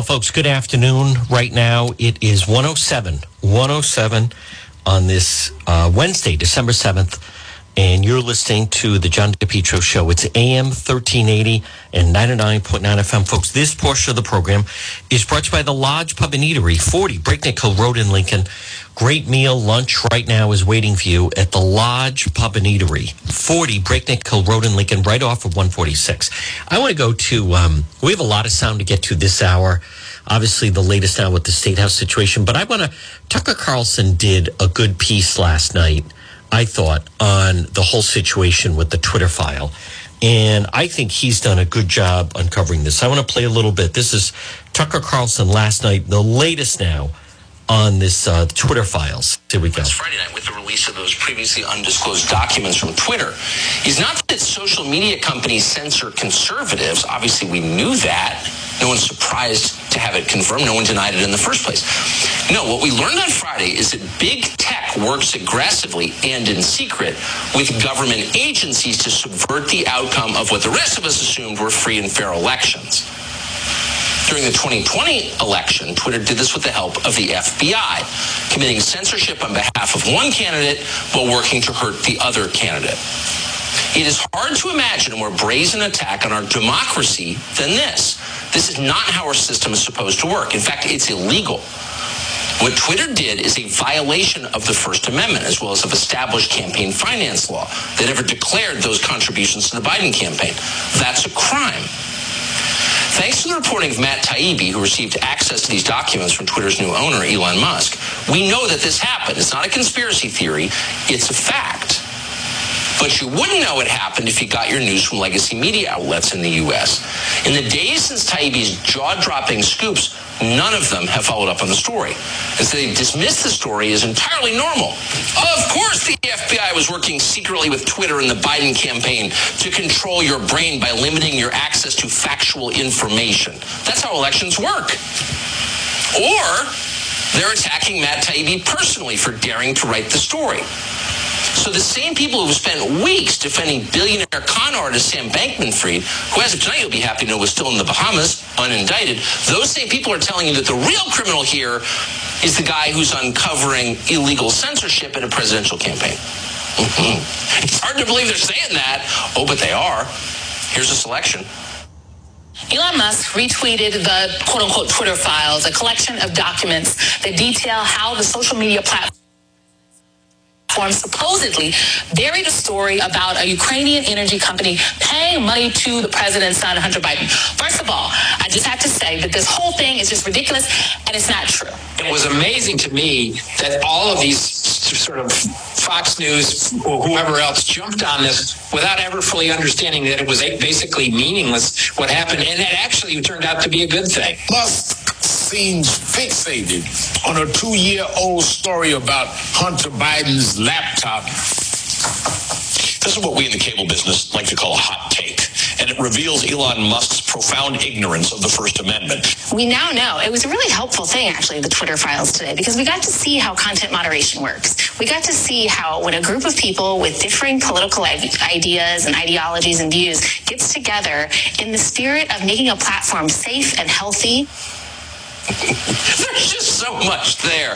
Well, folks, good afternoon. Right now, it is 107, 107 on this uh, Wednesday, December 7th. And you're listening to the John DePetro Show. It's AM 1380 and 99.9 FM. Folks, this portion of the program is brought to you by the Lodge Pub and Eatery, 40 Breakneck Hill Road in Lincoln. Great meal. Lunch right now is waiting for you at the Lodge Pub and Eatery, 40 Breakneck Hill Road in Lincoln, right off of 146. I want to go to, um, we have a lot of sound to get to this hour. Obviously, the latest now with the State House situation, but I want to, Tucker Carlson did a good piece last night I thought, on the whole situation with the Twitter file. And I think he's done a good job uncovering this. I want to play a little bit. This is Tucker Carlson last night, the latest now on this uh, Twitter files. Here we go. Last Friday night with the release of those previously undisclosed documents from Twitter is not that social media companies censor conservatives. Obviously, we knew that. No one's surprised to have it confirmed. No one denied it in the first place. No, what we learned on Friday is that big tech works aggressively and in secret with government agencies to subvert the outcome of what the rest of us assumed were free and fair elections. During the 2020 election, Twitter did this with the help of the FBI, committing censorship on behalf of one candidate while working to hurt the other candidate. It is hard to imagine a more brazen attack on our democracy than this. This is not how our system is supposed to work. In fact, it's illegal. What Twitter did is a violation of the First Amendment, as well as of established campaign finance law that ever declared those contributions to the Biden campaign. That's a crime. Thanks to the reporting of Matt Taibbi, who received access to these documents from Twitter's new owner, Elon Musk, we know that this happened. It's not a conspiracy theory, it's a fact. But you wouldn't know it happened if you got your news from legacy media outlets in the U.S. In the days since Taibbi's jaw-dropping scoops, none of them have followed up on the story. As they dismiss the story as entirely normal. Of course the FBI was working secretly with Twitter and the Biden campaign to control your brain by limiting your access to factual information. That's how elections work. Or they're attacking Matt Taibbi personally for daring to write the story. So the same people who spent weeks defending billionaire con artist Sam Bankman-Fried, who as of tonight you'll be happy to know was still in the Bahamas, unindicted, those same people are telling you that the real criminal here is the guy who's uncovering illegal censorship in a presidential campaign. Mm-hmm. it's hard to believe they're saying that. Oh, but they are. Here's a selection. Elon Musk retweeted the quote unquote Twitter files, a collection of documents that detail how the social media platform supposedly buried a story about a Ukrainian energy company paying money to the president's son, Hunter Biden. First of all, I just have to say that this whole thing is just ridiculous and it's not true. It was amazing to me that all of these sort of Fox News or whoever else jumped on this without ever fully understanding that it was basically meaningless what happened. And it actually turned out to be a good thing. Musk seems fixated on a two year old story about Hunter Biden's laptop. This is what we in the cable business like to call a hot take, and it reveals Elon Musk's profound ignorance of the First Amendment. We now know it was a really helpful thing, actually, the Twitter files today, because we got to see how content moderation works. We got to see how when a group of people with differing political ideas and ideologies and views gets together in the spirit of making a platform safe and healthy There's just so much there.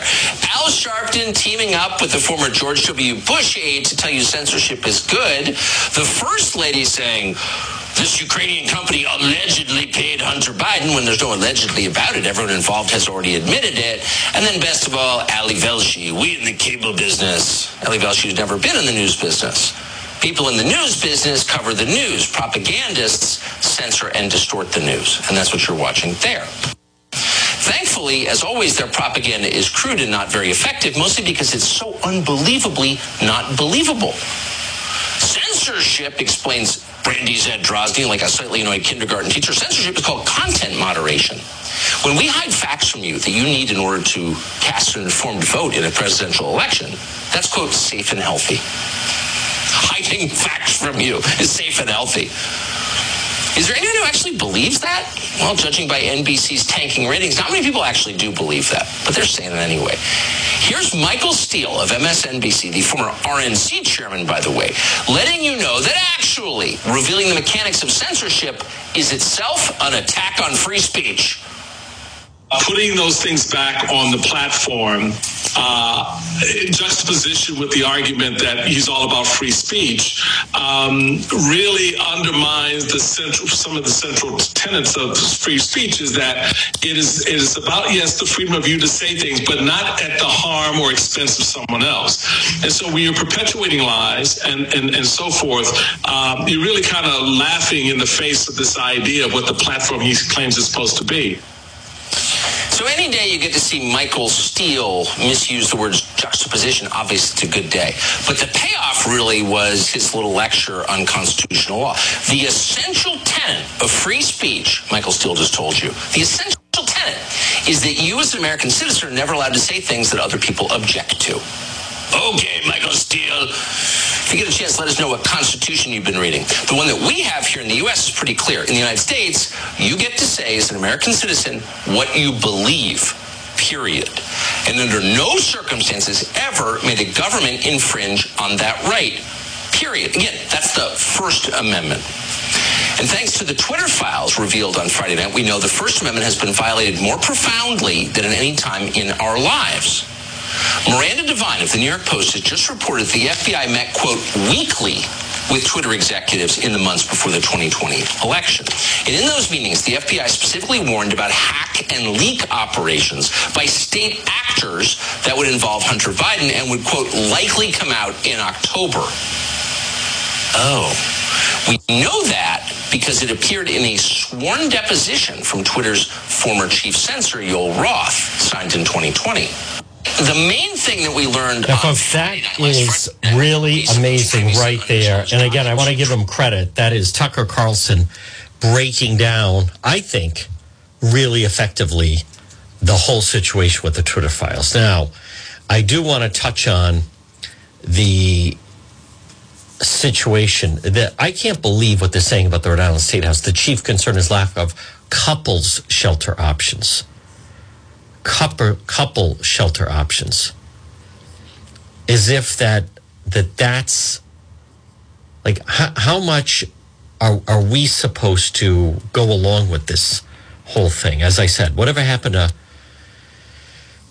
Al Sharpton teaming up with the former George W. Bush aide to tell you censorship is good. The first lady saying, this Ukrainian company allegedly paid Hunter Biden when there's no allegedly about it. Everyone involved has already admitted it. And then best of all, Ali Velshi, we in the cable business. Ali Velshi Velshi's never been in the news business. People in the news business cover the news. Propagandists censor and distort the news. And that's what you're watching there. Thankfully, as always, their propaganda is crude and not very effective, mostly because it's so unbelievably not believable. Censorship, explains Brandy Zadrozny, like a slightly annoyed kindergarten teacher, censorship is called content moderation. When we hide facts from you that you need in order to cast an informed vote in a presidential election, that's, quote, safe and healthy. Hiding facts from you is safe and healthy. Is there anyone who actually believes that? Well, judging by NBC's tanking ratings, not many people actually do believe that, but they're saying it anyway. Here's Michael Steele of MSNBC, the former RNC chairman, by the way, letting you know that actually revealing the mechanics of censorship is itself an attack on free speech. putting those things back on the platform uh, juxtaposition with the argument that he's all about free speech um, really undermines the central some of the central tenets of free speech is that it is it is about yes the freedom of you to say things but not at the harm or expense of someone else. And so when you're perpetuating lies and and, and so forth um, you're really kind of laughing in the face of this idea of what the platform he claims is supposed to be so any day you get to see Michael Steele misuse the words juxtaposition, obviously it's a good day. But the payoff really was his little lecture on constitutional law. The essential tenet of free speech, Michael Steele just told you, the essential tenet is that you as an American citizen are never allowed to say things that other people object to. Okay, Michael Steele. If you get a chance, let us know what Constitution you've been reading. The one that we have here in the U.S. is pretty clear. In the United States, you get to say, as an American citizen, what you believe, period. And under no circumstances ever may the government infringe on that right, period. Again, that's the First Amendment. And thanks to the Twitter files revealed on Friday night, we know the First Amendment has been violated more profoundly than at any time in our lives. Miranda Devine of the New York Post has just reported the FBI met, quote, weekly with Twitter executives in the months before the 2020 election. And in those meetings, the FBI specifically warned about hack and leak operations by state actors that would involve Hunter Biden and would, quote, likely come out in October. Oh. We know that because it appeared in a sworn deposition from Twitter's former chief censor, Yoel Roth, signed in 2020. The main thing that we learned, now, folks, that is really amazing right there. And again, I want to give him credit. That is Tucker Carlson breaking down, I think, really effectively the whole situation with the Twitter files. Now, I do want to touch on the situation that I can't believe what they're saying about the Rhode Island State House. The chief concern is lack of couples shelter options couple, couple shelter options. As if that that that's like how, how much are, are we supposed to go along with this whole thing? As i said whatever happened to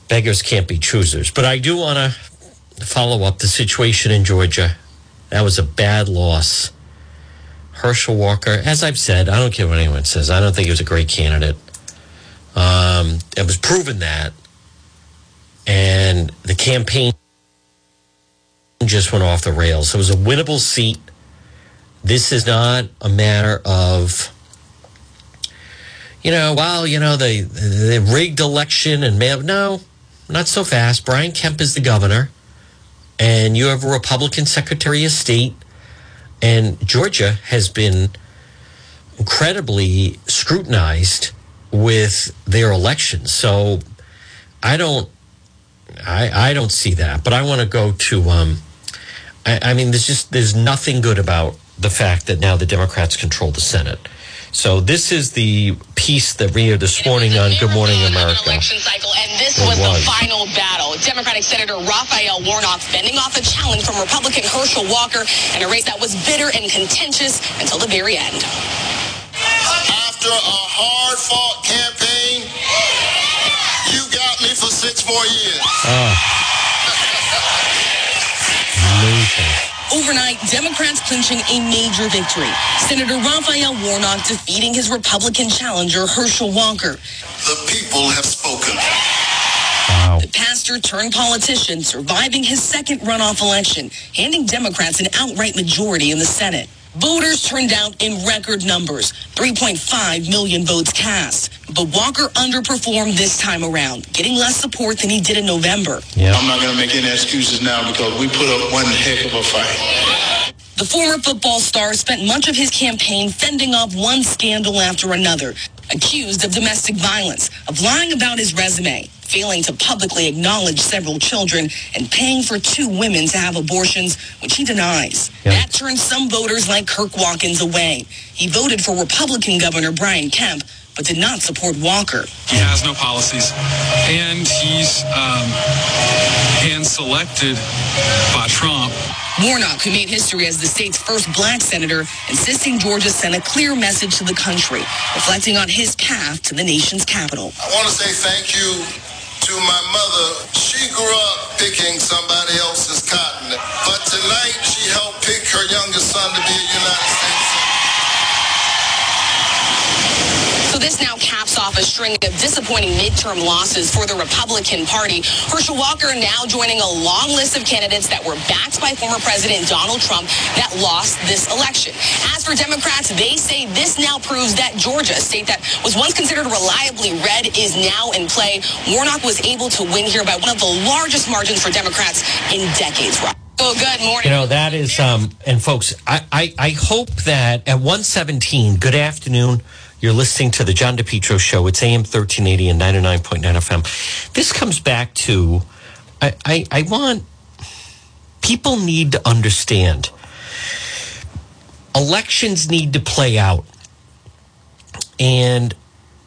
beggars can't be choosers. But i do want to follow up the situation in georgia. That was a bad loss. Herschel walker as i've said i don't care what anyone says. I don't think he was a great candidate um, it was proven that, and the campaign just went off the rails. It was a winnable seat. This is not a matter of, you know, well, you know, the the rigged election and may have. no, not so fast. Brian Kemp is the governor, and you have a Republican Secretary of State, and Georgia has been incredibly scrutinized with their elections. So I don't, I, I don't see that. But I want to go to, um, I, I mean, there's just there's nothing good about the fact that now the Democrats control the Senate. So this is the piece that we are this morning on Good Morning America. Election cycle, and this was, was, the final battle. Democratic Senator Raphael Warnock fending off a challenge from Republican Herschel Walker in a race that was bitter and contentious until the very end after a hard fought campaign, you got me for six more years. Oh. Overnight, Democrats clinching a major victory. Senator Raphael Warnock defeating his Republican challenger, Herschel Walker. The people have spoken. Wow. The pastor turned politician surviving his second runoff election, handing Democrats an outright majority in the Senate. Voters turned out in record numbers, 3.5 million votes cast. But Walker underperformed this time around, getting less support than he did in November. Yep. I'm not going to make any excuses now because we put up one heck of a fight. The former football star spent much of his campaign fending off one scandal after another, accused of domestic violence, of lying about his resume, failing to publicly acknowledge several children, and paying for two women to have abortions, which he denies. Yep. That turned some voters like Kirk Watkins away. He voted for Republican Governor Brian Kemp, but did not support Walker. He has no policies, and he's um, hand selected by Trump. Warnock, who made history as the state's first black senator, insisting Georgia sent a clear message to the country, reflecting on his path to the nation's capital. I want to say thank you to my mother. She grew up picking somebody else's cotton, but tonight she helped pick her youngest son to be a United States this now caps off a string of disappointing midterm losses for the Republican Party. Herschel Walker now joining a long list of candidates that were backed by former President Donald Trump that lost this election. As for Democrats, they say this now proves that Georgia, a state that was once considered reliably red, is now in play. Warnock was able to win here by one of the largest margins for Democrats in decades. Oh, good morning. You know, that is, um, and folks, I, I, I hope that at 117, good afternoon. You're listening to the John DePetro show. It's AM 1380 and 99.9 FM. This comes back to, I, I, I want, people need to understand elections need to play out. And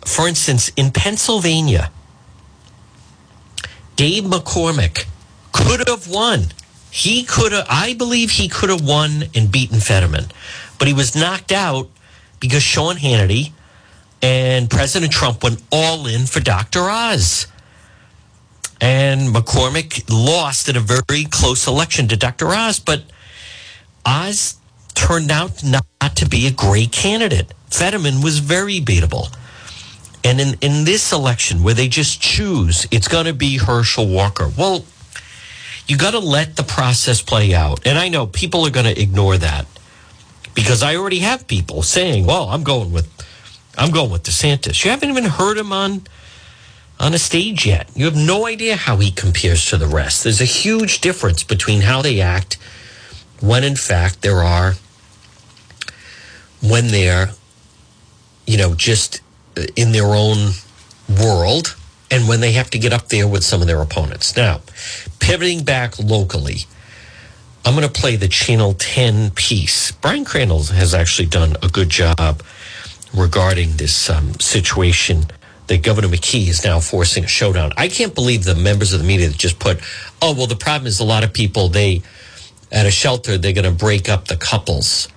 for instance, in Pennsylvania, Dave McCormick could have won. He could have, I believe he could have won and beaten Fetterman, but he was knocked out because Sean Hannity and President Trump went all in for Dr. Oz. And McCormick lost in a very close election to Dr. Oz, but Oz turned out not to be a great candidate. Fetterman was very beatable. And in, in this election, where they just choose, it's going to be Herschel Walker. Well, you got to let the process play out. And I know people are going to ignore that because I already have people saying, well, I'm going with I'm going with DeSantis. You haven't even heard him on on a stage yet. You have no idea how he compares to the rest. There's a huge difference between how they act when in fact there are when they're you know just uh, in their own world and when they have to get up there with some of their opponents. Now, pivoting back locally, I'm going to play the Channel 10 piece. Brian Crandall has actually done a good job regarding this um, situation that Governor McKee is now forcing a showdown. I can't believe the members of the media that just put, oh, well, the problem is a lot of people, they, at a shelter, they're going to break up the couples.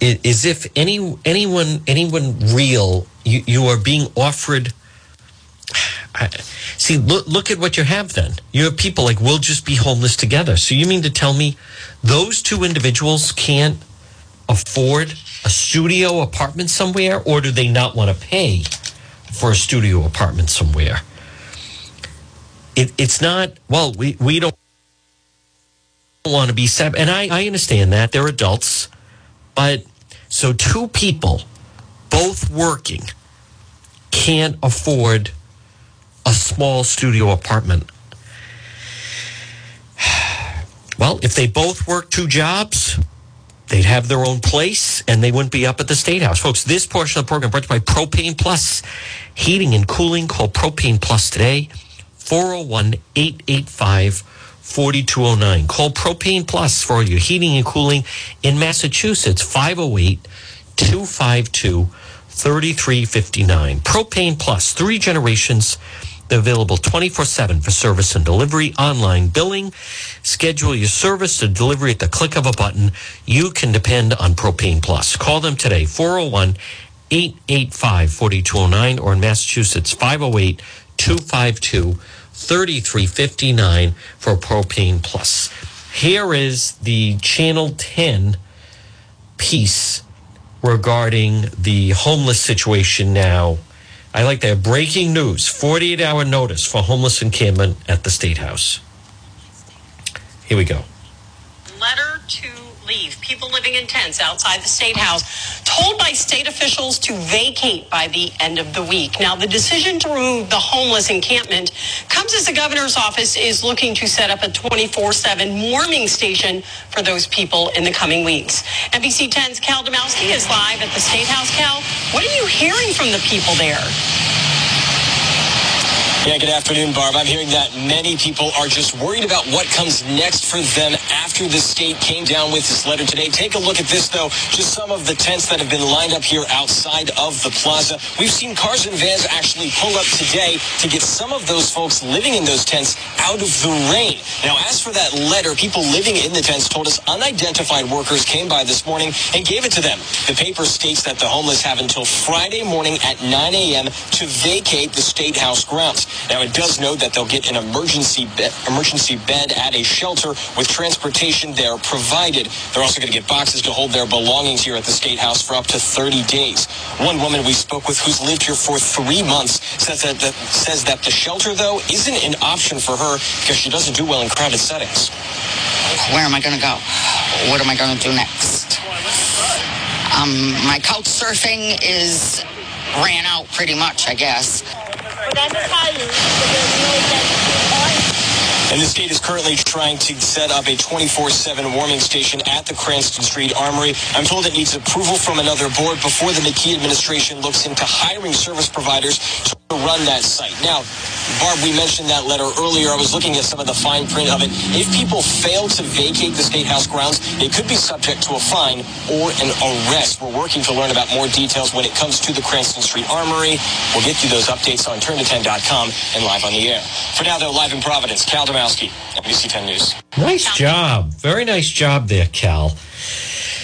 As if any anyone anyone real you, you are being offered I, see look look at what you have then you have people like we'll just be homeless together so you mean to tell me those two individuals can't afford a studio apartment somewhere or do they not want to pay for a studio apartment somewhere? It, it's not well we, we don't want to be sep- and I, I understand that they're adults but so two people both working can't afford a small studio apartment. Well if they both work two jobs they'd have their own place and they wouldn't be up at the state house. Folks this portion of the program brought to you by propane plus. Heating and cooling call propane plus today 401-885 4209 call propane plus for your heating and cooling in massachusetts 508 252 3359 propane plus three generations available 24-7 for service and delivery online billing. Schedule your service to delivery at the click of a button. You can depend on propane plus. Call them today 401 885 4209 or in massachusetts 508 252 3359 for propane plus. Here is the channel 10 piece regarding the homeless situation now I like that. Breaking news 48 hour notice for homeless encampment at the State House. Here we go. Letter to leave. People living in tents outside the State House told by state officials to vacate by the end of the week. Now, the decision to remove the homeless encampment comes as the governor's office is looking to set up a 24 7 warming station for those people in the coming weeks. NBC 10's Cal Domowski is live at the State House. Cal, what are you hearing from the people there? Yeah, good afternoon, Barb. I'm hearing that many people are just worried about what comes next for them after the state came down with this letter today. Take a look at this, though. Just some of the tents that have been lined up here outside of the plaza. We've seen cars and vans actually pull up today to get some of those folks living in those tents out of the rain. Now, as for that letter, people living in the tents told us unidentified workers came by this morning and gave it to them. The paper states that the homeless have until Friday morning at 9 a.m. to vacate the State House grounds. Now, it does note that they'll get an emergency bed, emergency bed at a shelter with transportation there provided. They're also going to get boxes to hold their belongings here at the State House for up to 30 days. One woman we spoke with who's lived here for three months says that, that says that the shelter, though, isn't an option for her because she doesn't do well in crowded settings. Where am I going to go? What am I going to do next? Um, my couch surfing is ran out pretty much, I guess. And the state is currently trying to set up a 24-7 warming station at the Cranston Street Armory. I'm told it needs approval from another board before the McKee administration looks into hiring service providers to run that site. Now, Barb, we mentioned that letter earlier. I was looking at some of the fine print of it. If people fail to vacate the State House grounds, they could be subject to a fine or an arrest. We're working to learn about more details when it comes to the Cranston Street Armory. We'll get you those updates on turn10.com and live on the air. For now, though, live in Providence, Cal NBC 10 News. Nice job. Very nice job there, Cal.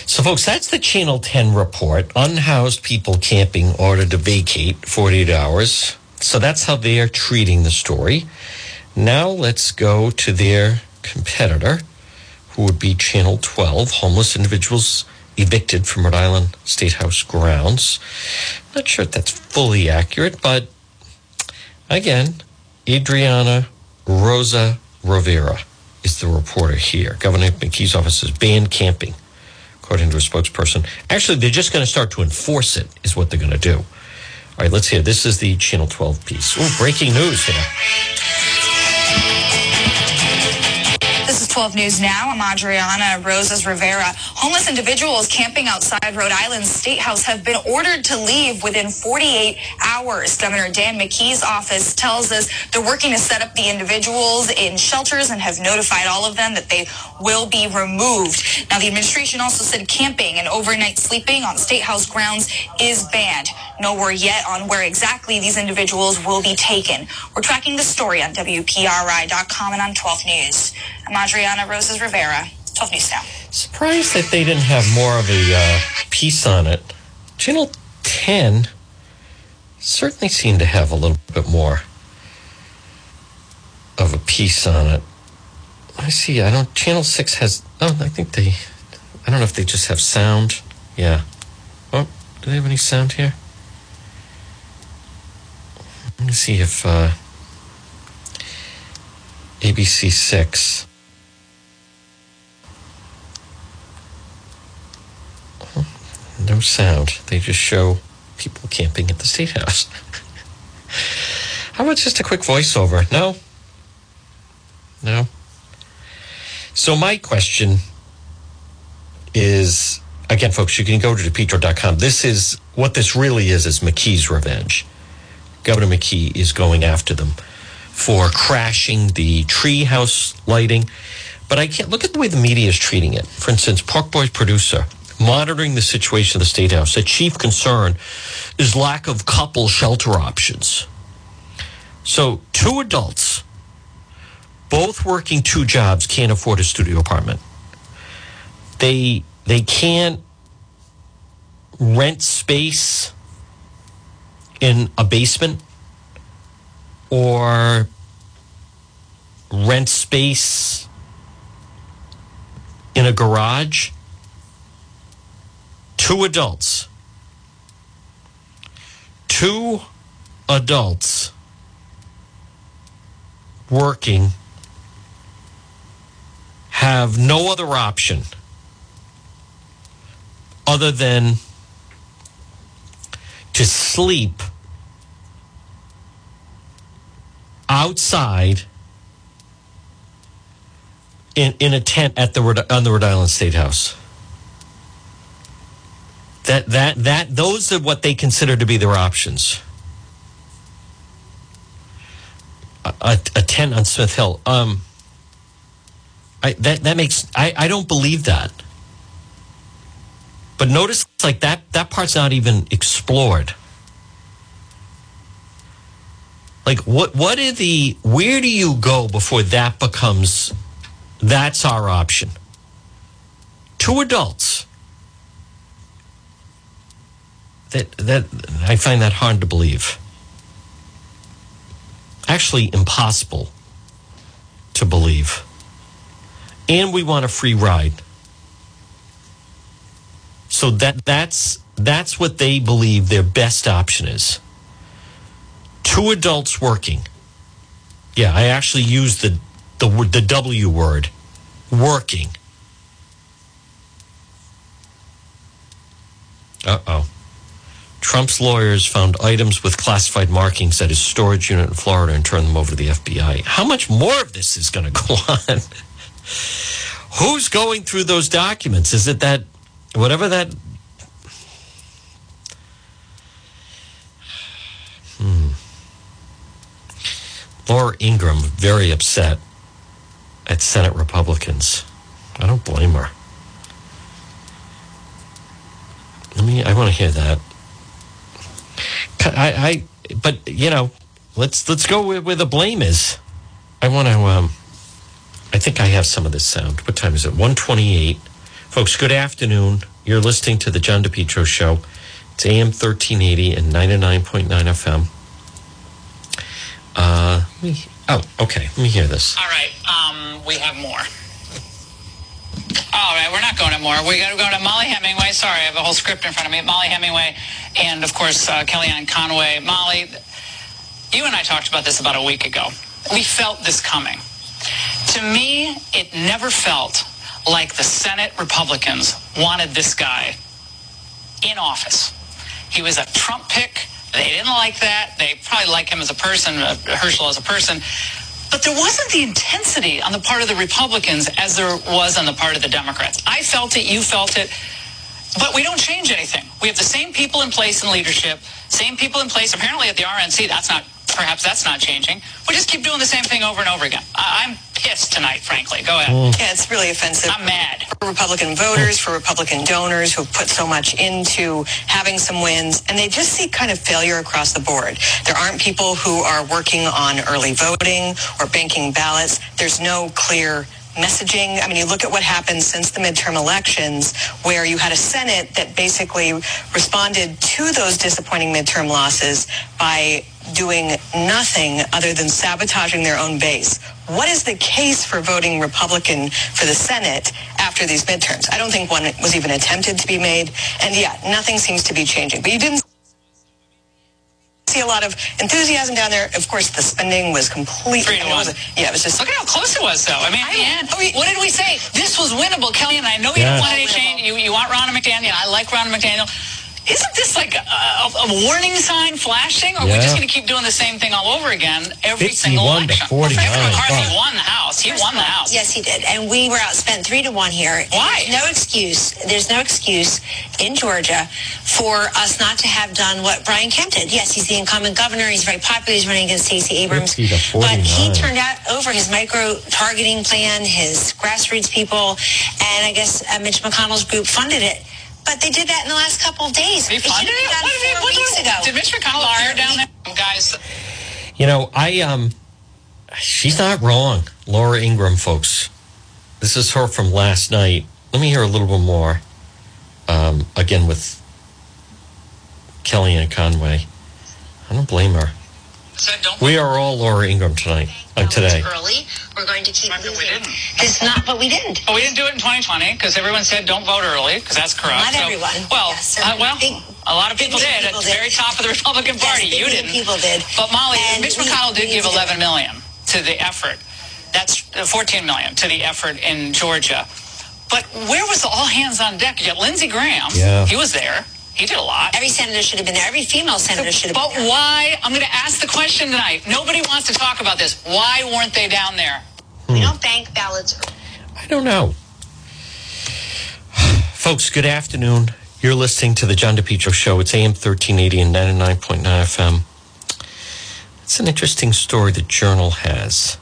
So, folks, that's the Channel 10 report. Unhoused people camping ordered to vacate 48 hours. So that's how they are treating the story. Now let's go to their competitor, who would be Channel 12, homeless individuals evicted from Rhode Island State House grounds. Not sure if that's fully accurate, but again, Adriana Rosa Rivera is the reporter here. Governor McKee's office has banned camping, according to a spokesperson. Actually, they're just going to start to enforce it, is what they're going to do. All right, let's hear. This is the Channel 12 piece. Ooh, breaking news here. 12 News Now. I'm Adriana Rosas Rivera. Homeless individuals camping outside Rhode Island's State House have been ordered to leave within 48 hours. Governor Dan McKee's office tells us they're working to set up the individuals in shelters and have notified all of them that they will be removed. Now, the administration also said camping and overnight sleeping on State House grounds is banned. No word yet on where exactly these individuals will be taken. We're tracking the story on WPRI.com and on 12 News. I'm Adriana Rosas Rivera, 12 News Now. Surprised that they didn't have more of a uh, piece on it. Channel 10 certainly seemed to have a little bit more of a piece on it. I see. I don't. Channel 6 has. Oh, I think they. I don't know if they just have sound. Yeah. Oh, do they have any sound here? Let me see if uh, ABC 6. No sound. They just show people camping at the State House. How about just a quick voiceover? No? No? So, my question is again, folks, you can go to depetro.com. This is what this really is is McKee's revenge. Governor McKee is going after them for crashing the treehouse lighting. But I can't look at the way the media is treating it. For instance, Park Boys producer monitoring the situation of the State House. The chief concern is lack of couple shelter options. So, two adults, both working two jobs, can't afford a studio apartment. They they can't rent space in a basement or rent space in a garage. Two adults. Two adults working have no other option other than to sleep outside in, in a tent at the on the Rhode Island State House. That that that those are what they consider to be their options. a, a tent on Smith Hill. Um, I, that that makes I, I don't believe that. But notice like that that part's not even explored. Like what what are the where do you go before that becomes that's our option? Two adults. That that I find that hard to believe. Actually impossible to believe. And we want a free ride. So that that's that's what they believe their best option is. Two adults working. Yeah, I actually used the the the W word, working. Uh oh. Trump's lawyers found items with classified markings at his storage unit in Florida and turned them over to the FBI. How much more of this is going to go on? Who's going through those documents? Is it that whatever that hmm. Laura Ingraham very upset at Senate Republicans. I don't blame her. Let me I want to hear that. I, I but you know, let's let's go where, where the blame is. I want to um I think I have some of this sound. What time is it? 128. Folks, good afternoon. You're listening to the John DePetro Show. It's AM 1380 and 99.9 FM. Uh, me, oh, okay. Let me hear this. All right. Um, we have more. All right, we're not going to more. We got to go to Mollie Hemingway. Script in front of me. Mollie Hemingway, and of course uh, Kellyanne Conway. Mollie, you and I talked about this about a week ago. We felt this coming. To me, it never felt like the Senate Republicans wanted this guy in office. He was a Trump pick. They didn't like that. They probably like him as a person, uh, Herschel as a person. But there wasn't the intensity on the part of the Republicans as there was on the part of the Democrats. I felt it, you felt it, but we don't change anything. We have the same people in place in leadership, same people in place apparently at the RNC. That's not perhaps that's not changing. We just keep doing the same thing over and over again. I- am pissed tonight, frankly. Go ahead. Mm. Yeah, it's really offensive. I'm mad. For Republican voters, for Republican donors who put so much into having some wins, and they just see kind of failure across the board. There aren't people who are working on early voting or banking ballots. There's no clear messaging. I mean, you look at what happened since the midterm elections, where you had a Senate that basically responded to those disappointing midterm losses by doing nothing other than sabotaging their own base. What is the case for voting Republican for the Senate after these midterms? I don't think one was even attempted to be made. And yeah, nothing seems to be changing. But you didn't see a lot of enthusiasm down there. Of course, the spending was completely. It was, yeah, it was just. Look at how close it was, though. I mean, at the end, what did we say? This was winnable, Kelly. And I know you Yes. don't want any change. You, you want Ronna McDaniel. I like Ronna McDaniel. Isn't this like a, a, a warning sign flashing, or are we just going to keep doing the same thing all over again every 51 single to election? 49. Well, McCarthy He won the House. Yes, he did. And we were outspent three to one here. Why? No excuse. There's no excuse in Georgia for us not to have done what Brian Kemp did. Yes, he's the incumbent governor. He's very popular. He's running against Stacey Abrams. But he turned out over his micro targeting plan, his grassroots people, and I guess uh, Mitch McConnell's group funded it. But they did that in the last couple of days. He It should funded have it? What did he- four what weeks did- ago. Did Mitch McConnell appear down there? Guys, You know, I um, she's not wrong, Laura Ingraham, folks. This is her from last night. Let me hear a little bit more. Um, again with Kellyanne Conway. I don't blame her. said don't. We are all Laura Ingraham tonight. Uh, today. Early. We're going to keep We didn't. It's not, but we didn't. But we didn't do it in 2020 because everyone said don't vote early because that's corrupt. Not So- everyone. Well, Yes, uh, some well, big- a lot of people did people at the very top of the Republican Yes, Party. big you didn't. people did. But Mollie, And Mitch we- McConnell we did need give to do 11 it. million to the effort. That's uh, 14 million to the effort in Georgia. But where was the all hands on deck? You got Lindsey Graham. Yeah. He was there. He did a lot. Every senator should have been there. Every female senator should have But been there. But why? I'm going to ask the question tonight. Nobody wants to talk about this. Why weren't they down there? We don't bank ballots. I don't know. Folks, good afternoon. You're listening to the John DePetro Show. It's AM 1380 and 99.9 FM. It's an interesting story the Journal has.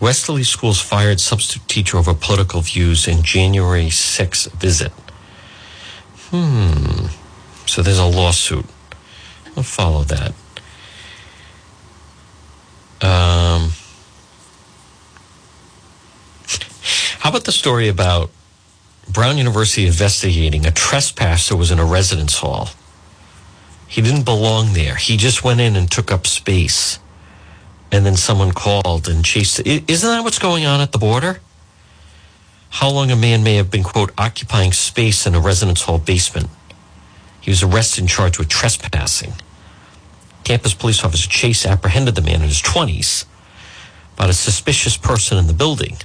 Westerly Schools fired substitute teacher over political views in January 6 visit. Hmm. So there's a lawsuit. We'll follow that. Um, how about the story about Brown University investigating a trespasser was in a residence hall? He didn't belong there. He just went in and took up space. And then someone called and chased. Isn't that what's going on at the border? How long a man may have been, quote, occupying space in a residence hall basement. He was arrested and charged with trespassing. Campus police officer Chase apprehended the man in his 20s about a suspicious person in the building.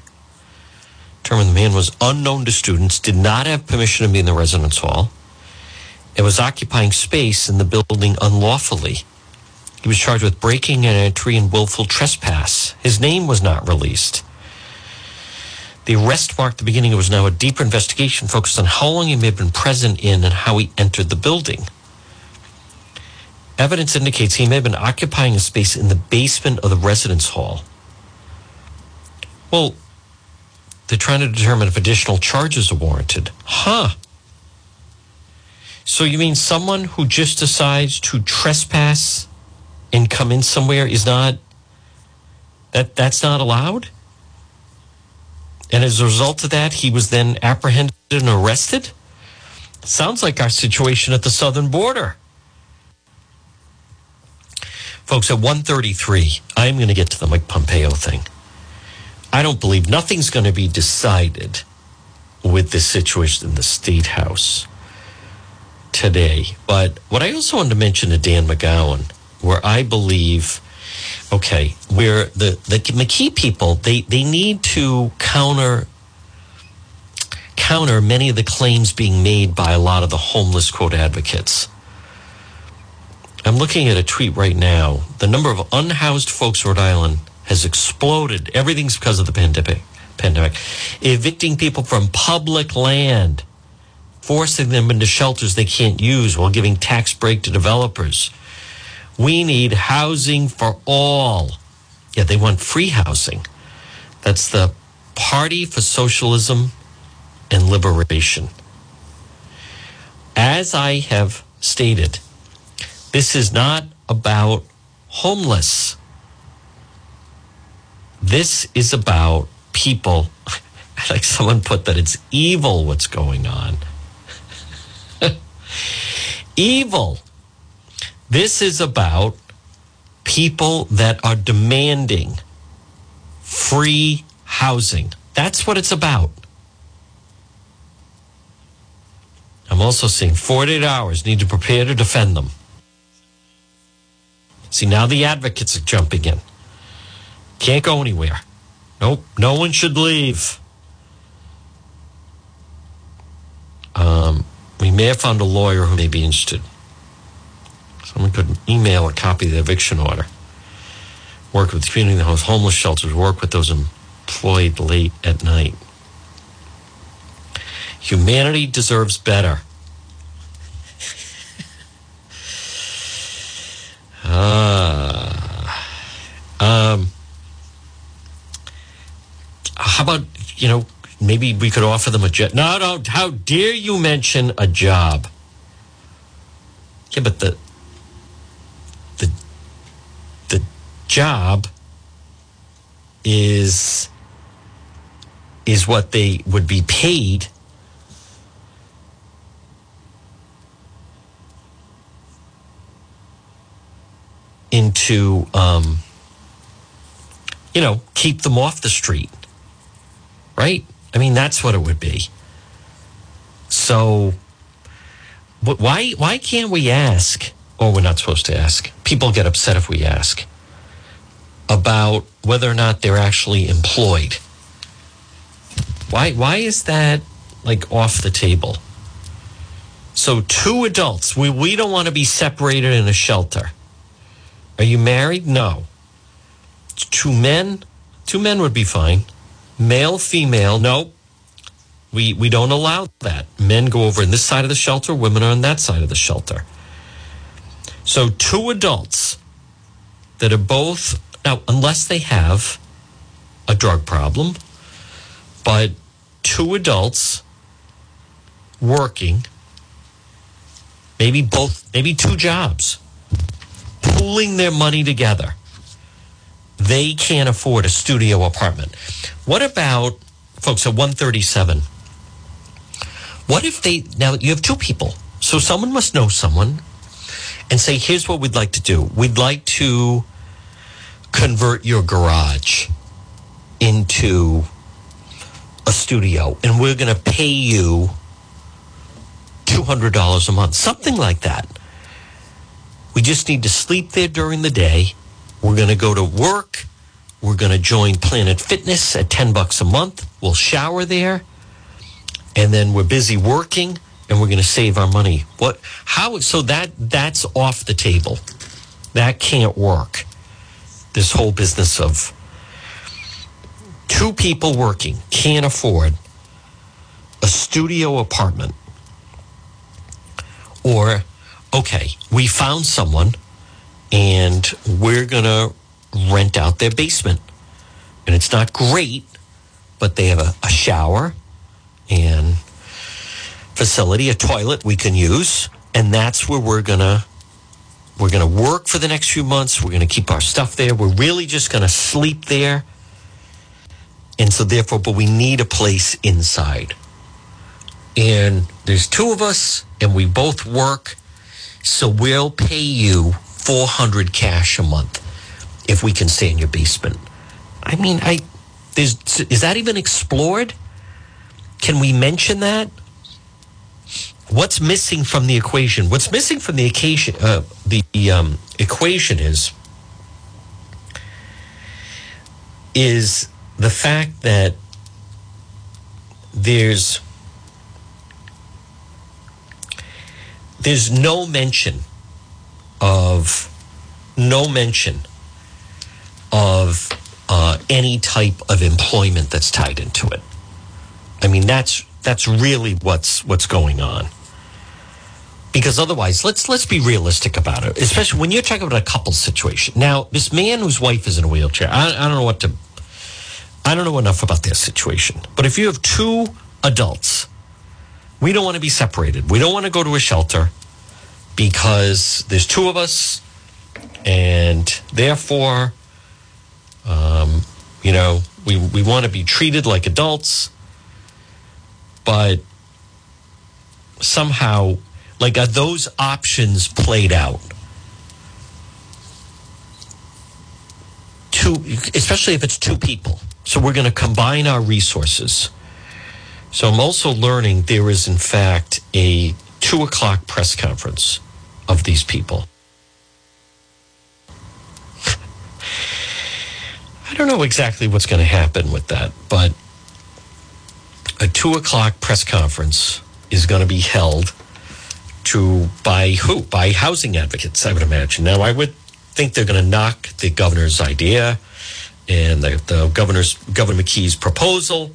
Determined the man was unknown to students, did not have permission to be in the residence hall, and was occupying space in the building unlawfully. He was charged with breaking an entry and willful trespass. His name was not released. The arrest marked the beginning of was now a deeper investigation focused on how long he may have been present in and how he entered the building. Evidence indicates he may have been occupying a space in the basement of the residence hall. Well, they're trying to determine if additional charges are warranted. Huh. So you mean someone who just decides to trespass and come in somewhere is not that that's not allowed? And as a result of that, he was then apprehended and arrested? Sounds like our situation at the southern border. Folks, at 133, I'm going to get to the Mike Pompeo thing. I don't believe nothing's going to be decided with this situation in the State House today. But what I also wanted to mention to Dan McGowan, where I believe, okay, where the, the McKee people, they, they need to counter counter many of the claims being made by a lot of the homeless quote advocates. I'm looking at a tweet right now. The number of unhoused folks in Rhode Island has exploded. Everything's because of the pandemic. Pandemic, evicting people from public land, forcing them into shelters they can't use while giving tax break to developers. We need housing for all. Yeah, they want free housing. That's the Party for Socialism and Liberation. As I have stated, this is not about homeless. This is about people. Like someone put that it's evil what's going on. Evil. This is about people that are demanding free housing. That's what it's about. I'm also seeing 48 hours need to prepare to defend them. See, now the advocates are jumping in. Can't go anywhere. Nope, no one should leave. Um, we may have found a lawyer who may be interested. Someone could email a copy of the eviction order. Work with the community the homeless shelters, work with those employed late at night. Humanity deserves better. Ah. um, how about, you know, maybe we could offer them a job? No, no, how dare you mention a job? Yeah, but the, the, the job is, is what they would be paid into, um, you know, keep them off the street, right? I mean, that's what it would be. So, but why why can't we ask? Or we're not supposed to ask. People get upset if we ask about whether or not they're actually employed. Why why is that like off the table? So two adults, we, we don't want to be separated in a shelter. Are you married? No. Two men? Two men would be fine. Male, female? No. We, we don't allow that. Men go over in this side of the shelter, women are on that side of the shelter. So two adults that are both now, unless they have a drug problem, but two adults working, maybe both, maybe two jobs, pooling their money together. They can't afford a studio apartment. What about folks at 137? What if they, now you have two people, so someone must know someone and say, here's what we'd like to do. We'd like to convert your garage into a studio and we're going to pay you $200 a month, something like that. We just need to sleep there during the day. We're going to go to work. We're going to join Planet Fitness at 10 bucks a month. We'll shower there. And then we're busy working and we're going to save our money. What how so that that's off the table. That can't work this whole business of two people working can't afford a studio apartment or okay we found someone and we're gonna rent out their basement and it's not great but they have a, a shower and facility a toilet we can use and that's where we're gonna we're going to work for the next few months. We're going to keep our stuff there. We're really just going to sleep there. And so, therefore, but we need a place inside. And there's two of us, and we both work. So we'll pay you 400 cash a month if we can stay in your basement. I mean, I is that even explored? Can we mention that? what's missing from the equation? What's missing from the occasion, uh, the um, equation is is the fact that there's there's no mention of no mention of uh, any type of employment that's tied into it. I mean, that's that's really what's what's going on. Because otherwise let's let's be realistic about it especially when you're talking about a couple situation. Now this man whose wife is in a wheelchair I, I, don't know what to i don't know enough about their situation. But if you have two adults we don't want to be separated. We don't want to go to a shelter because there's two of us and therefore um, you know we, we want to be treated like adults but somehow like, are those options played out? Two, especially if it's two people. So we're going to combine our resources. So I'm also learning there is, in fact, a two o'clock press conference of these people. I don't know exactly what's going to happen with that, but a two o'clock press conference is going to be held to by who? By housing advocates, I would imagine. Now, I would think they're going to knock the governor's idea and the, the governor's Governor McKee's proposal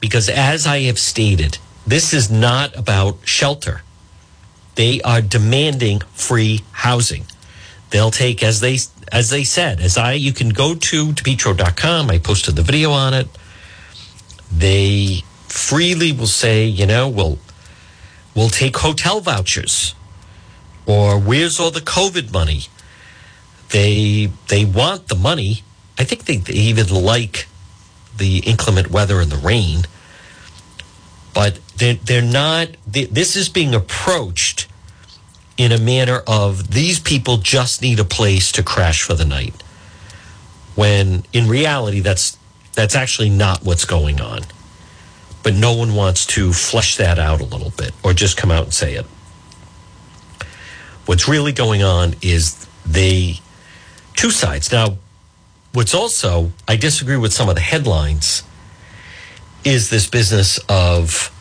because, as I have stated, this is not about shelter. They are demanding free housing. They'll take as they as they said, as I you can go to depetro.com. I posted the video on it. They freely will say, you know, we'll we'll take hotel vouchers or where's all the covid money they they want the money i think they, they even like the inclement weather and the rain but they're, they're not they, this is being approached in a manner of these people just need a place to crash for the night when in reality that's that's actually not what's going on but no one wants to flesh that out a little bit or just come out and say it. What's really going on is they, two sides. Now, what's also, I disagree with some of the headlines, is this business of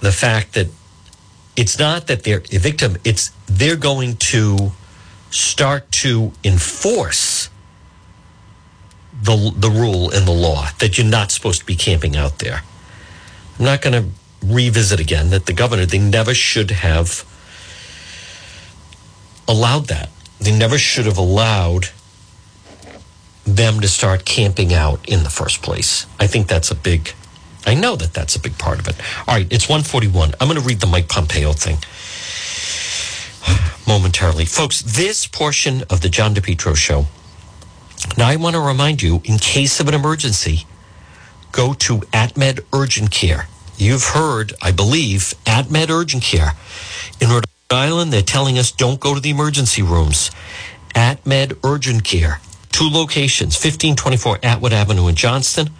the fact that it's not that they're a victim, it's they're going to start to enforce the the rule in the law that you're not supposed to be camping out there. I'm not going to revisit again that the governor they never should have allowed that. They never should have allowed them to start camping out in the first place. I think that's a big, I know that that's a big part of it. All right, it's 141. I'm going to read the Mike Pompeo thing momentarily. Folks, this portion of the John DePetro show, now I want to remind you, in case of an emergency, go to AtMed Urgent Care. You've heard, I believe, AtMed Urgent Care. In Rhode Island, they're telling us don't go to the emergency rooms. AtMed Urgent Care two locations 1524 Atwood Avenue in Johnston,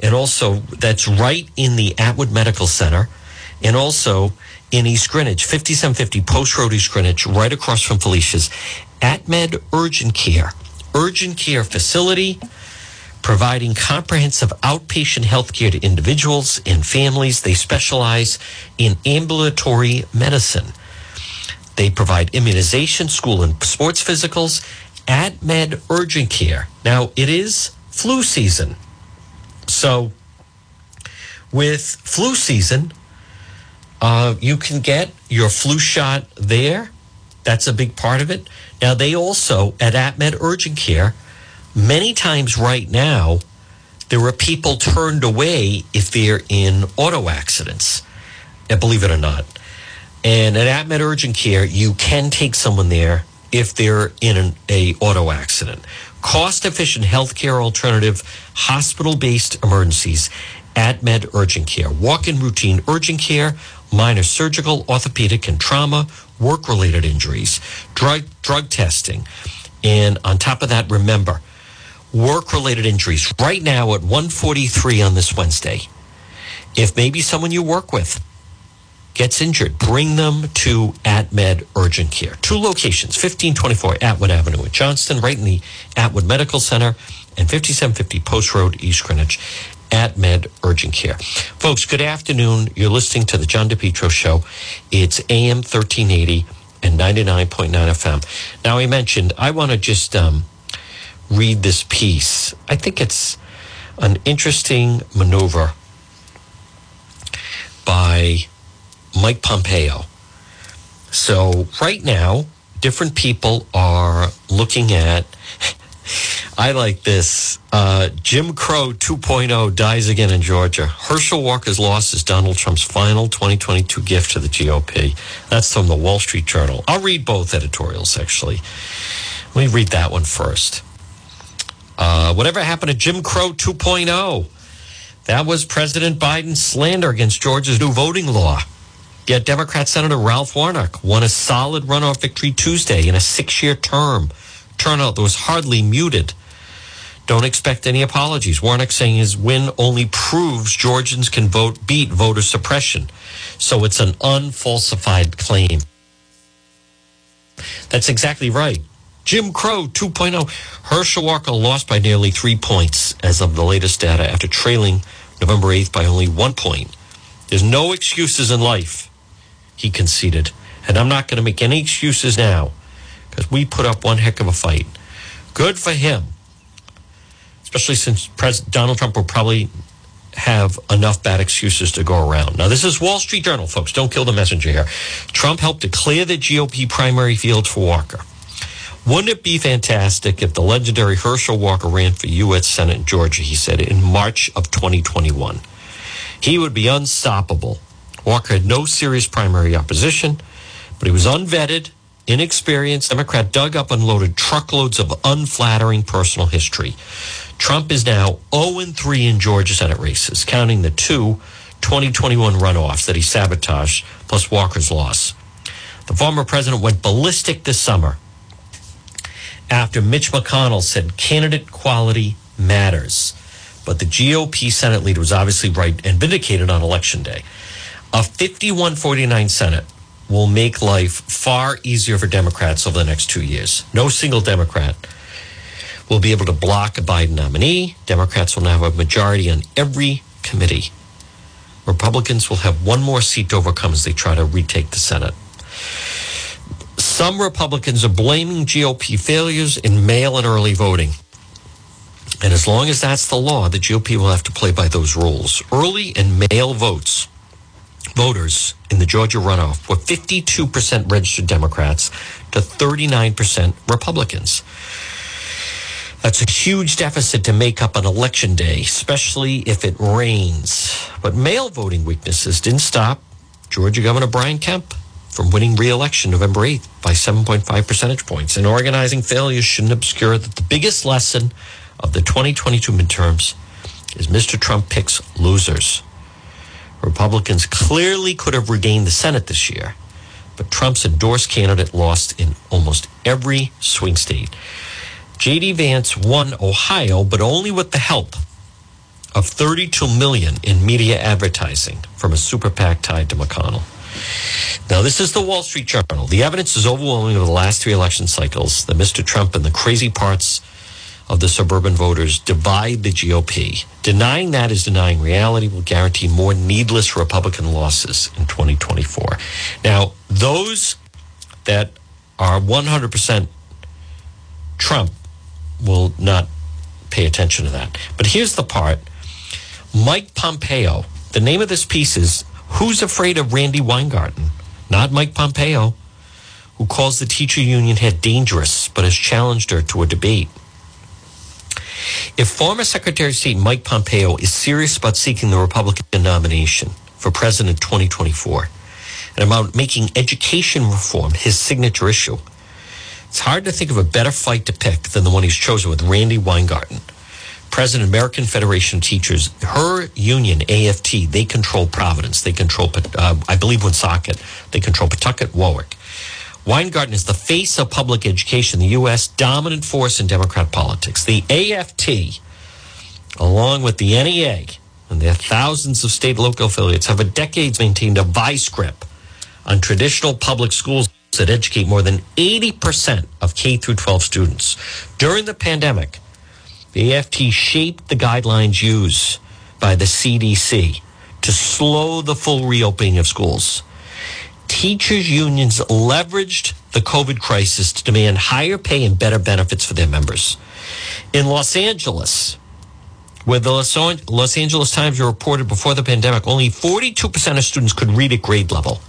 and also that's right in the Atwood Medical Center, and also in East Greenwich, 5750 Post Road, East Greenwich, right across from Felicia's. AtMed Urgent Care, urgent care facility providing comprehensive outpatient health care to individuals and families. They specialize in ambulatory medicine. They provide immunization, school and sports physicals, AtMed Urgent Care. Now, it is flu season. So, with flu season, uh, you can get your flu shot there. That's a big part of it. Now, they also, at AtMed Urgent Care, many times right now, there are people turned away if they're in auto accidents, and believe it or not. And at AtMed Urgent Care, you can take someone there if they're in an a auto accident. Cost efficient healthcare alternative, hospital based emergencies, AtMed Urgent Care, walk in routine urgent care, minor surgical, orthopedic, and trauma, work related injuries, drug, drug testing. And on top of that, remember, work related injuries right now at 143 on this Wednesday. If maybe someone you work with gets injured, bring them to AtMed Urgent Care. Two locations, 1524 Atwood Avenue in Johnston, right in the Atwood Medical Center, and 5750 Post Road, East Greenwich. AtMed Urgent Care. Folks, good afternoon. You're listening to the John DePetro Show. It's AM 1380 and 99.9 FM. Now, I mentioned, I want to just um, read this piece. I think it's an interesting maneuver by Mike Pompeo. So, right now, different people are looking at. I like this. Uh, Jim Crow 2.0 dies again in Georgia. Herschel Walker's loss is Donald Trump's final 2022 gift to the GOP. That's from the Wall Street Journal. I'll read both editorials, actually. Let me read that one first. Uh, whatever happened to Jim Crow 2.0? That was President Biden's slander against Georgia's new voting law. Yet Democrat Senator Raphael Warnock won a solid runoff victory Tuesday in a six year term. Turnout that was hardly muted. Don't expect any apologies. Warnock saying his win only proves Georgians can vote beat voter suppression. So it's an unfalsified claim. That's exactly right. Jim Crow 2.0. Herschel Walker lost by nearly three points as of the latest data after trailing November 8th by only one point. There's no excuses in life he conceded. And I'm not going to make any excuses now because we put up one heck of a fight. Good for him, especially since President Donald Trump will probably have enough bad excuses to go around. Now, this is Wall Street Journal, folks. Don't kill the messenger here. Trump helped to clear the GOP primary field for Walker. Wouldn't it be fantastic if the legendary Herschel Walker ran for U.S. Senate in Georgia, he said, in March of 2021? He would be unstoppable Walker had no serious primary opposition, but he was unvetted, inexperienced. Democrat dug up and loaded truckloads of unflattering personal history. Trump is now 0 3 in Georgia Senate races, counting the two 2021 runoffs that he sabotaged, plus Walker's loss. The former president went ballistic this summer after Mitch McConnell said candidate quality matters. But the GOP Senate leader was obviously right and vindicated on election day. A 51 49 Senate will make life far easier for Democrats over the next two years. No single Democrat will be able to block a Biden nominee. Democrats will now have a majority on every committee. Republicans will have one more seat to overcome as they try to retake the Senate. Some Republicans are blaming GOP failures in mail and early voting. And as long as that's the law, the GOP will have to play by those rules. Early and mail votes voters in the Georgia runoff were 52% registered Democrats to 39% Republicans. That's a huge deficit to make up on election day, especially if it rains. But mail voting weaknesses didn't stop Georgia Governor Brian Kemp from winning re-election November 8th by 7.5 percentage points. And organizing failures shouldn't obscure that the biggest lesson of the 2022 midterms is Mr. Trump picks losers. Republicans clearly could have regained the Senate this year, but Trump's endorsed candidate lost in almost every swing state. J.D. Vance won Ohio, but only with the help of 32 million in media advertising from a super PAC tied to McConnell. Now, this is the Wall Street Journal. The evidence is overwhelming over the last three election cycles that Mr. Trump and the crazy parts of the suburban voters divide the GOP. Denying that is denying reality will guarantee more needless Republican losses in 2024. Now, those that are 100% Trump will not pay attention to that. But here's the part Mike Pompeo, the name of this piece is Who's Afraid of Randi Weingarten? Not Mike Pompeo, who calls the teacher union head dangerous but has challenged her to a debate. If former Secretary of State Mike Pompeo is serious about seeking the Republican nomination for president 2024 and about making education reform his signature issue, it's hard to think of a better fight to pick than the one he's chosen with Randi Weingarten, president American Federation of Teachers. Her union, AFT, they control Providence. They control, uh, I believe, Woonsocket. They control Pawtucket, Warwick. Weingarten is the face of public education, the U.S. dominant force in Democrat politics. The AFT, along with the NEA and their thousands of state local affiliates, have for decades maintained a vice grip on traditional public schools that educate more than 80% of K through 12 students. During the pandemic, the AFT shaped the guidelines used by the CDC to slow the full reopening of schools. Teachers unions leveraged the COVID crisis to demand higher pay and better benefits for their members. In Los Angeles, where the Los Angeles Times reported before the pandemic, only 42% of students could read at grade level.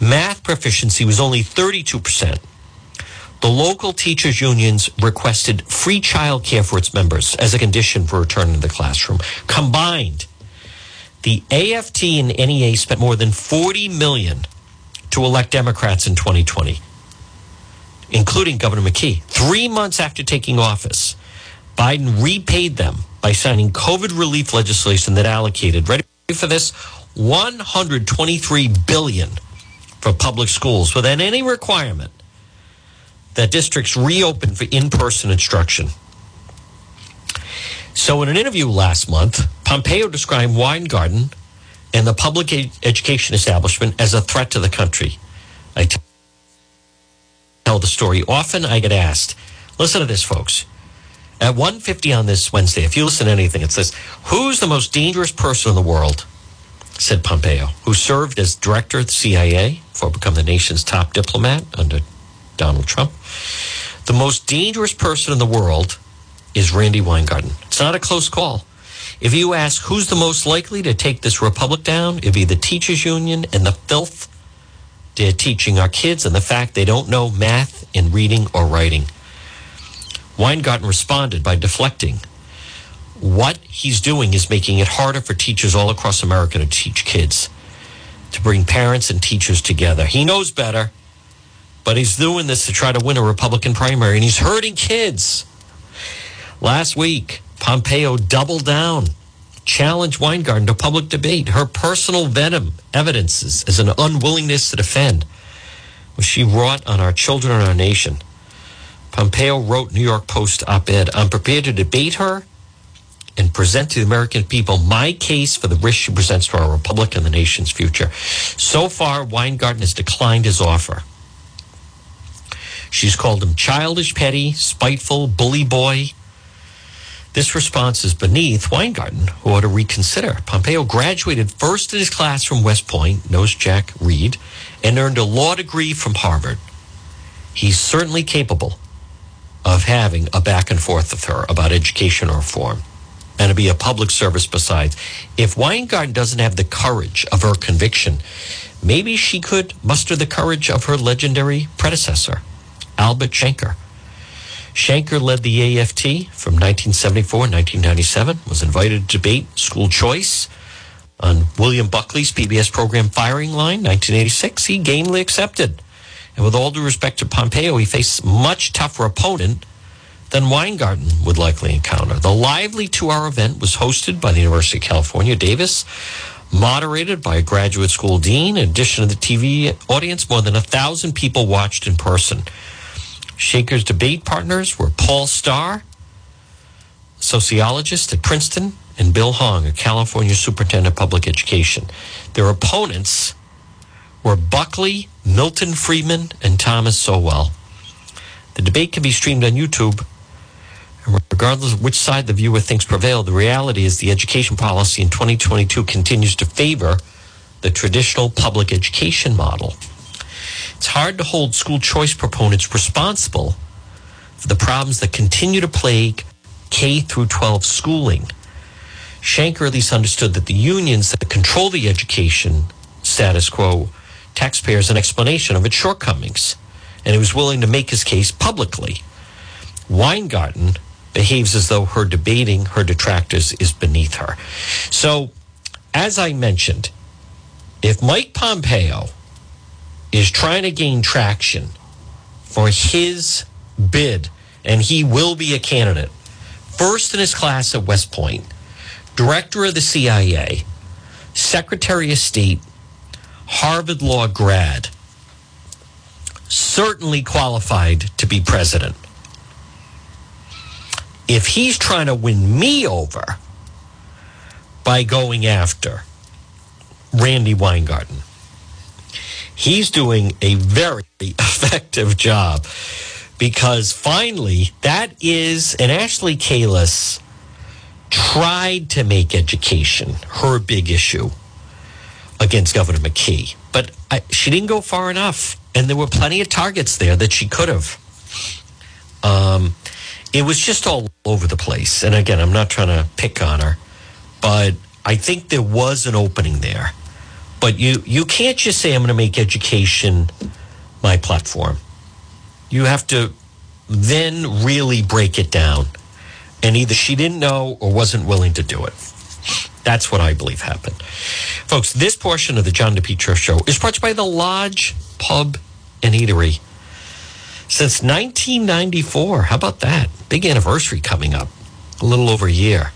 Math proficiency was only 32%. The local teachers unions requested free child care for its members as a condition for returning to the classroom. Combined, the AFT and NEA spent more than 40 million to elect Democrats in 2020, including Governor McKee. Three months after taking office, Biden repaid them by signing COVID relief legislation that allocated, ready for this, 123 billion for public schools without any requirement that districts reopen for in person instruction. So, in an interview last month, Pompeo described Weingarten and the public ed- education establishment as a threat to the country. I t- tell the story. Often I get asked, listen to this, folks. At 1.50 on this Wednesday, if you listen to anything, it says, who's the most dangerous person in the world? said Pompeo, who served as director of the CIA before becoming the nation's top diplomat under Donald Trump. The most dangerous person in the world is Randi Weingarten. It's not a close call. If you ask who's the most likely to take this republic down, it'd be the teachers union and the filth they're teaching our kids and the fact they don't know math and reading or writing. Weingarten responded by deflecting what he's doing is making it harder for teachers all across America to teach kids, to bring parents and teachers together. He knows better, but he's doing this to try to win a Republican primary, and he's hurting kids. Last week, Pompeo doubled down, challenged Weingarten to public debate. Her personal venom evidences as an unwillingness to defend what she wrought on our children and our nation. Pompeo wrote New York Post op-ed, I'm prepared to debate her and present to the American people my case for the risk she presents to our republic and the nation's future. So far, Weingarten has declined his offer. She's called him childish, petty, spiteful, bully boy. This response is beneath Weingarten, who ought to reconsider. Pompeo graduated first in his class from West Point, knows Jack Reed, and earned a law degree from Harvard. He's certainly capable of having a back and forth with her about education reform. and to be a public service besides. If Weingarten doesn't have the courage of her conviction, maybe she could muster the courage of her legendary predecessor, Albert Shanker. Shanker led the AFT from 1974 1997, was invited to debate school choice on William Buckley's PBS program Firing Line 1986. He gamely accepted. And with all due respect to Pompeo, he faced much tougher opponent than Weingarten would likely encounter. The lively two hour event was hosted by the University of California, Davis, moderated by a graduate school dean. In addition to the TV audience, more than a thousand people watched in person. Shanker's debate partners were Paul Starr, sociologist at Princeton, and Bill Honig, a California superintendent of public education. Their opponents were Buckley, Milton Friedman, and Thomas Sowell. The debate can be streamed on YouTube. And regardless of which side the viewer thinks prevailed, the reality is the education policy in 2022 continues to favor the traditional public education model. It's hard to hold school choice proponents responsible for the problems that continue to plague K through 12 schooling. Shanker at least understood that the unions that control the education status quo taxpayers an explanation of its shortcomings, and he was willing to make his case publicly. Weingarten behaves as though her debating her detractors is beneath her. So, as I mentioned, if Mike Pompeo is trying to gain traction for his bid, and he will be a candidate, first in his class at West Point, director of the CIA, secretary of state, Harvard Law grad, certainly qualified to be president. If he's trying to win me over by going after Randi Weingarten, he's doing a very effective job because finally that is, and Ashley Kalus tried to make education her big issue against Governor McKee, but I, she didn't go far enough. And there were plenty of targets there that she could have. Um, it was just all over the place. And again, I'm not trying to pick on her, but I think there was an opening there. But you, you can't just say, I'm going to make education my platform. You have to then really break it down. And either she didn't know or wasn't willing to do it. That's what I believe happened. Folks, this portion of the John DePetro show is brought to you by the Lodge Pub and Eatery. Since 1994, how about that? Big anniversary coming up. A little over a year.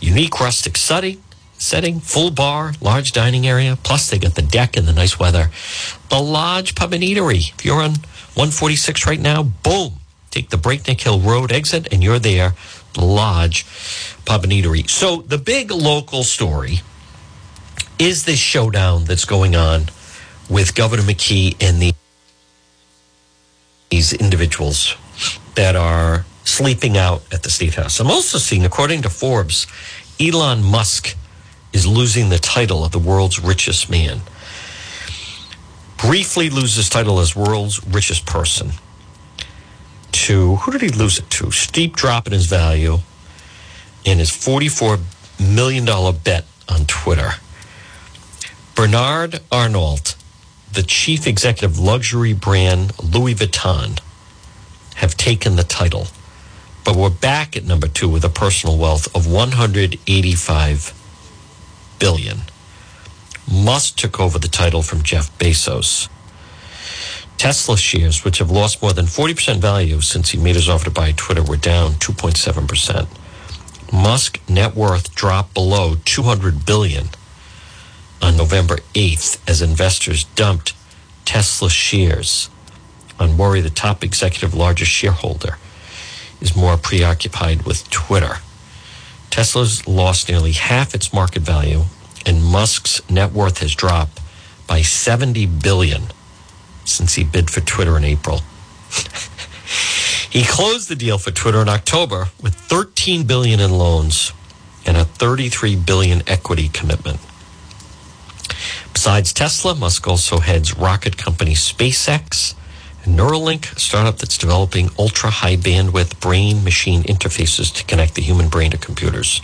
Unique rustic setting, setting, full bar, large dining area. Plus, they got the deck and the nice weather. The Lodge Pub and Eatery. If you're on 146 right now, boom, take the Breakneck Hill Road exit and you're there. The Lodge Pub and Eatery. So, the big local story is this showdown that's going on with Governor McKee and the, these individuals that are sleeping out at the State House. I'm also seeing, according to Forbes, Elon Musk is losing the title of the world's richest man. Briefly loses title as world's richest person to who did he lose it to? Steep drop in his value in his $44 million bet on Twitter. Bernard Arnault, the chief executive luxury brand Louis Vuitton, have taken the title, but we're back at number two with a personal wealth of 185 billion. Musk took over the title from Jeff Bezos. Tesla shares, which have lost more than 40% value since he made his offer to buy Twitter, were down 2.7%. Musk net worth dropped below 200 billion on November 8th as investors dumped Tesla shares on worry the top executive largest shareholder is more preoccupied with Twitter. Tesla's lost nearly half its market value and Musk's net worth has dropped by 70 billion since he bid for Twitter in April. he closed the deal for Twitter in October with 13 billion in loans and a 33 billion equity commitment. Besides Tesla, Musk also heads rocket company SpaceX Neuralink, a startup that's developing ultra high bandwidth brain machine interfaces to connect the human brain to computers.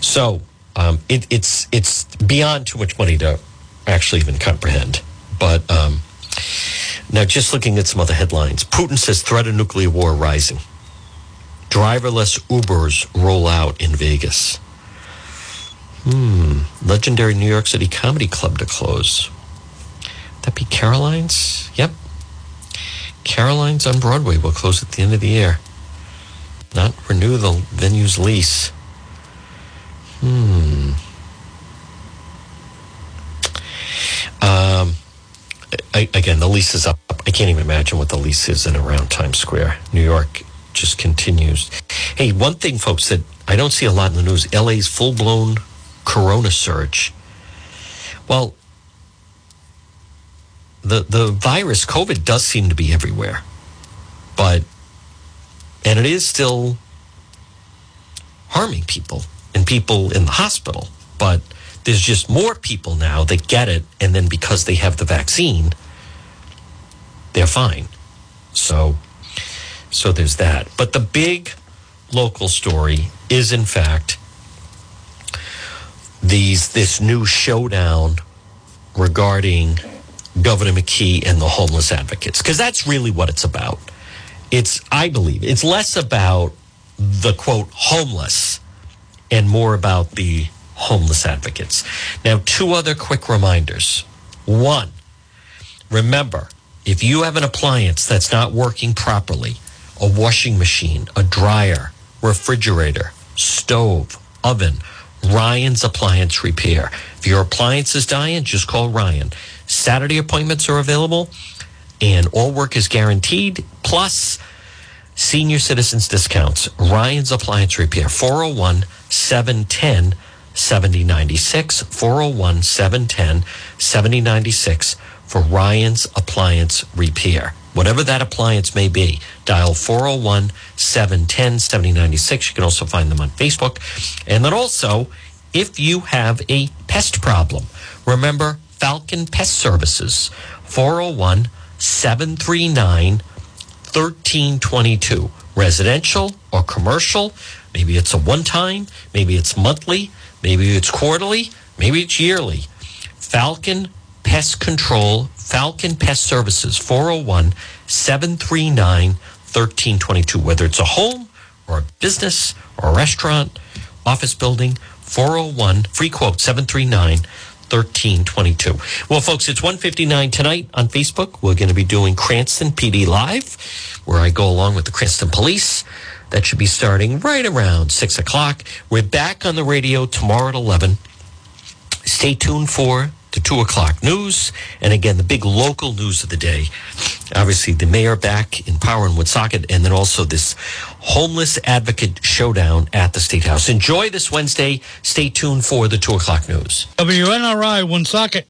So um, it, it's it's beyond too much money to actually even comprehend. But um, now, just looking at some other headlines, Putin says threat of nuclear war rising. Driverless Ubers roll out in Vegas. Hmm. Legendary New York City Comedy Club to close. That be Caroline's? Yep. Caroline's on Broadway will close at the end of the year. Not renew the venue's lease. Hmm. Um, I, again, the lease is up. I can't even imagine what the lease is in around Times Square. New York just continues. Hey, one thing, folks, that I don't see a lot in the news LA's full blown corona surge. Well, the, the virus, COVID, does seem to be everywhere. But, and it is still harming people and people in the hospital. But there's just more people now that get it. And then because they have the vaccine, they're fine. So, so there's that. But the big local story is, in fact, these this new showdown regarding Governor McKee and the homeless advocates, because that's really what it's about. It's, I believe, it's less about the quote homeless and more about the homeless advocates. Now, two other quick reminders. One, remember, if you have an appliance that's not working properly, a washing machine, a dryer, refrigerator, stove, oven, Ryan's Appliance Repair. If your appliance is dying, just call Ryan. Saturday appointments are available and all work is guaranteed. Plus, senior citizens discounts. Ryan's Appliance Repair, 401 710 7096. 401 710 7096 for Ryan's Appliance Repair. Whatever that appliance may be, dial 401 710 7096. You can also find them on Facebook. And then also, if you have a pest problem, remember Falcon Pest Services, 401 739 1322. Residential or commercial, maybe it's a one time, maybe it's monthly, maybe it's quarterly, maybe it's yearly. Falcon Pest Control, Falcon Pest Services, 401 739 1322. Whether it's a home or a business or a restaurant, office building, 401 free quote 739 1322. Well, folks, it's 159 tonight on Facebook. We're going to be doing Cranston PD Live, where I go along with the Cranston Police. That should be starting right around 6 o'clock. We're back on the radio tomorrow at 11. Stay tuned for the 2 o'clock news. And again, the big local news of the day. Obviously, the mayor back in power in Woonsocket, and then also this homeless advocate showdown at the State House. Enjoy this Wednesday. Stay tuned for the 2 o'clock news. WNRI Woonsocket.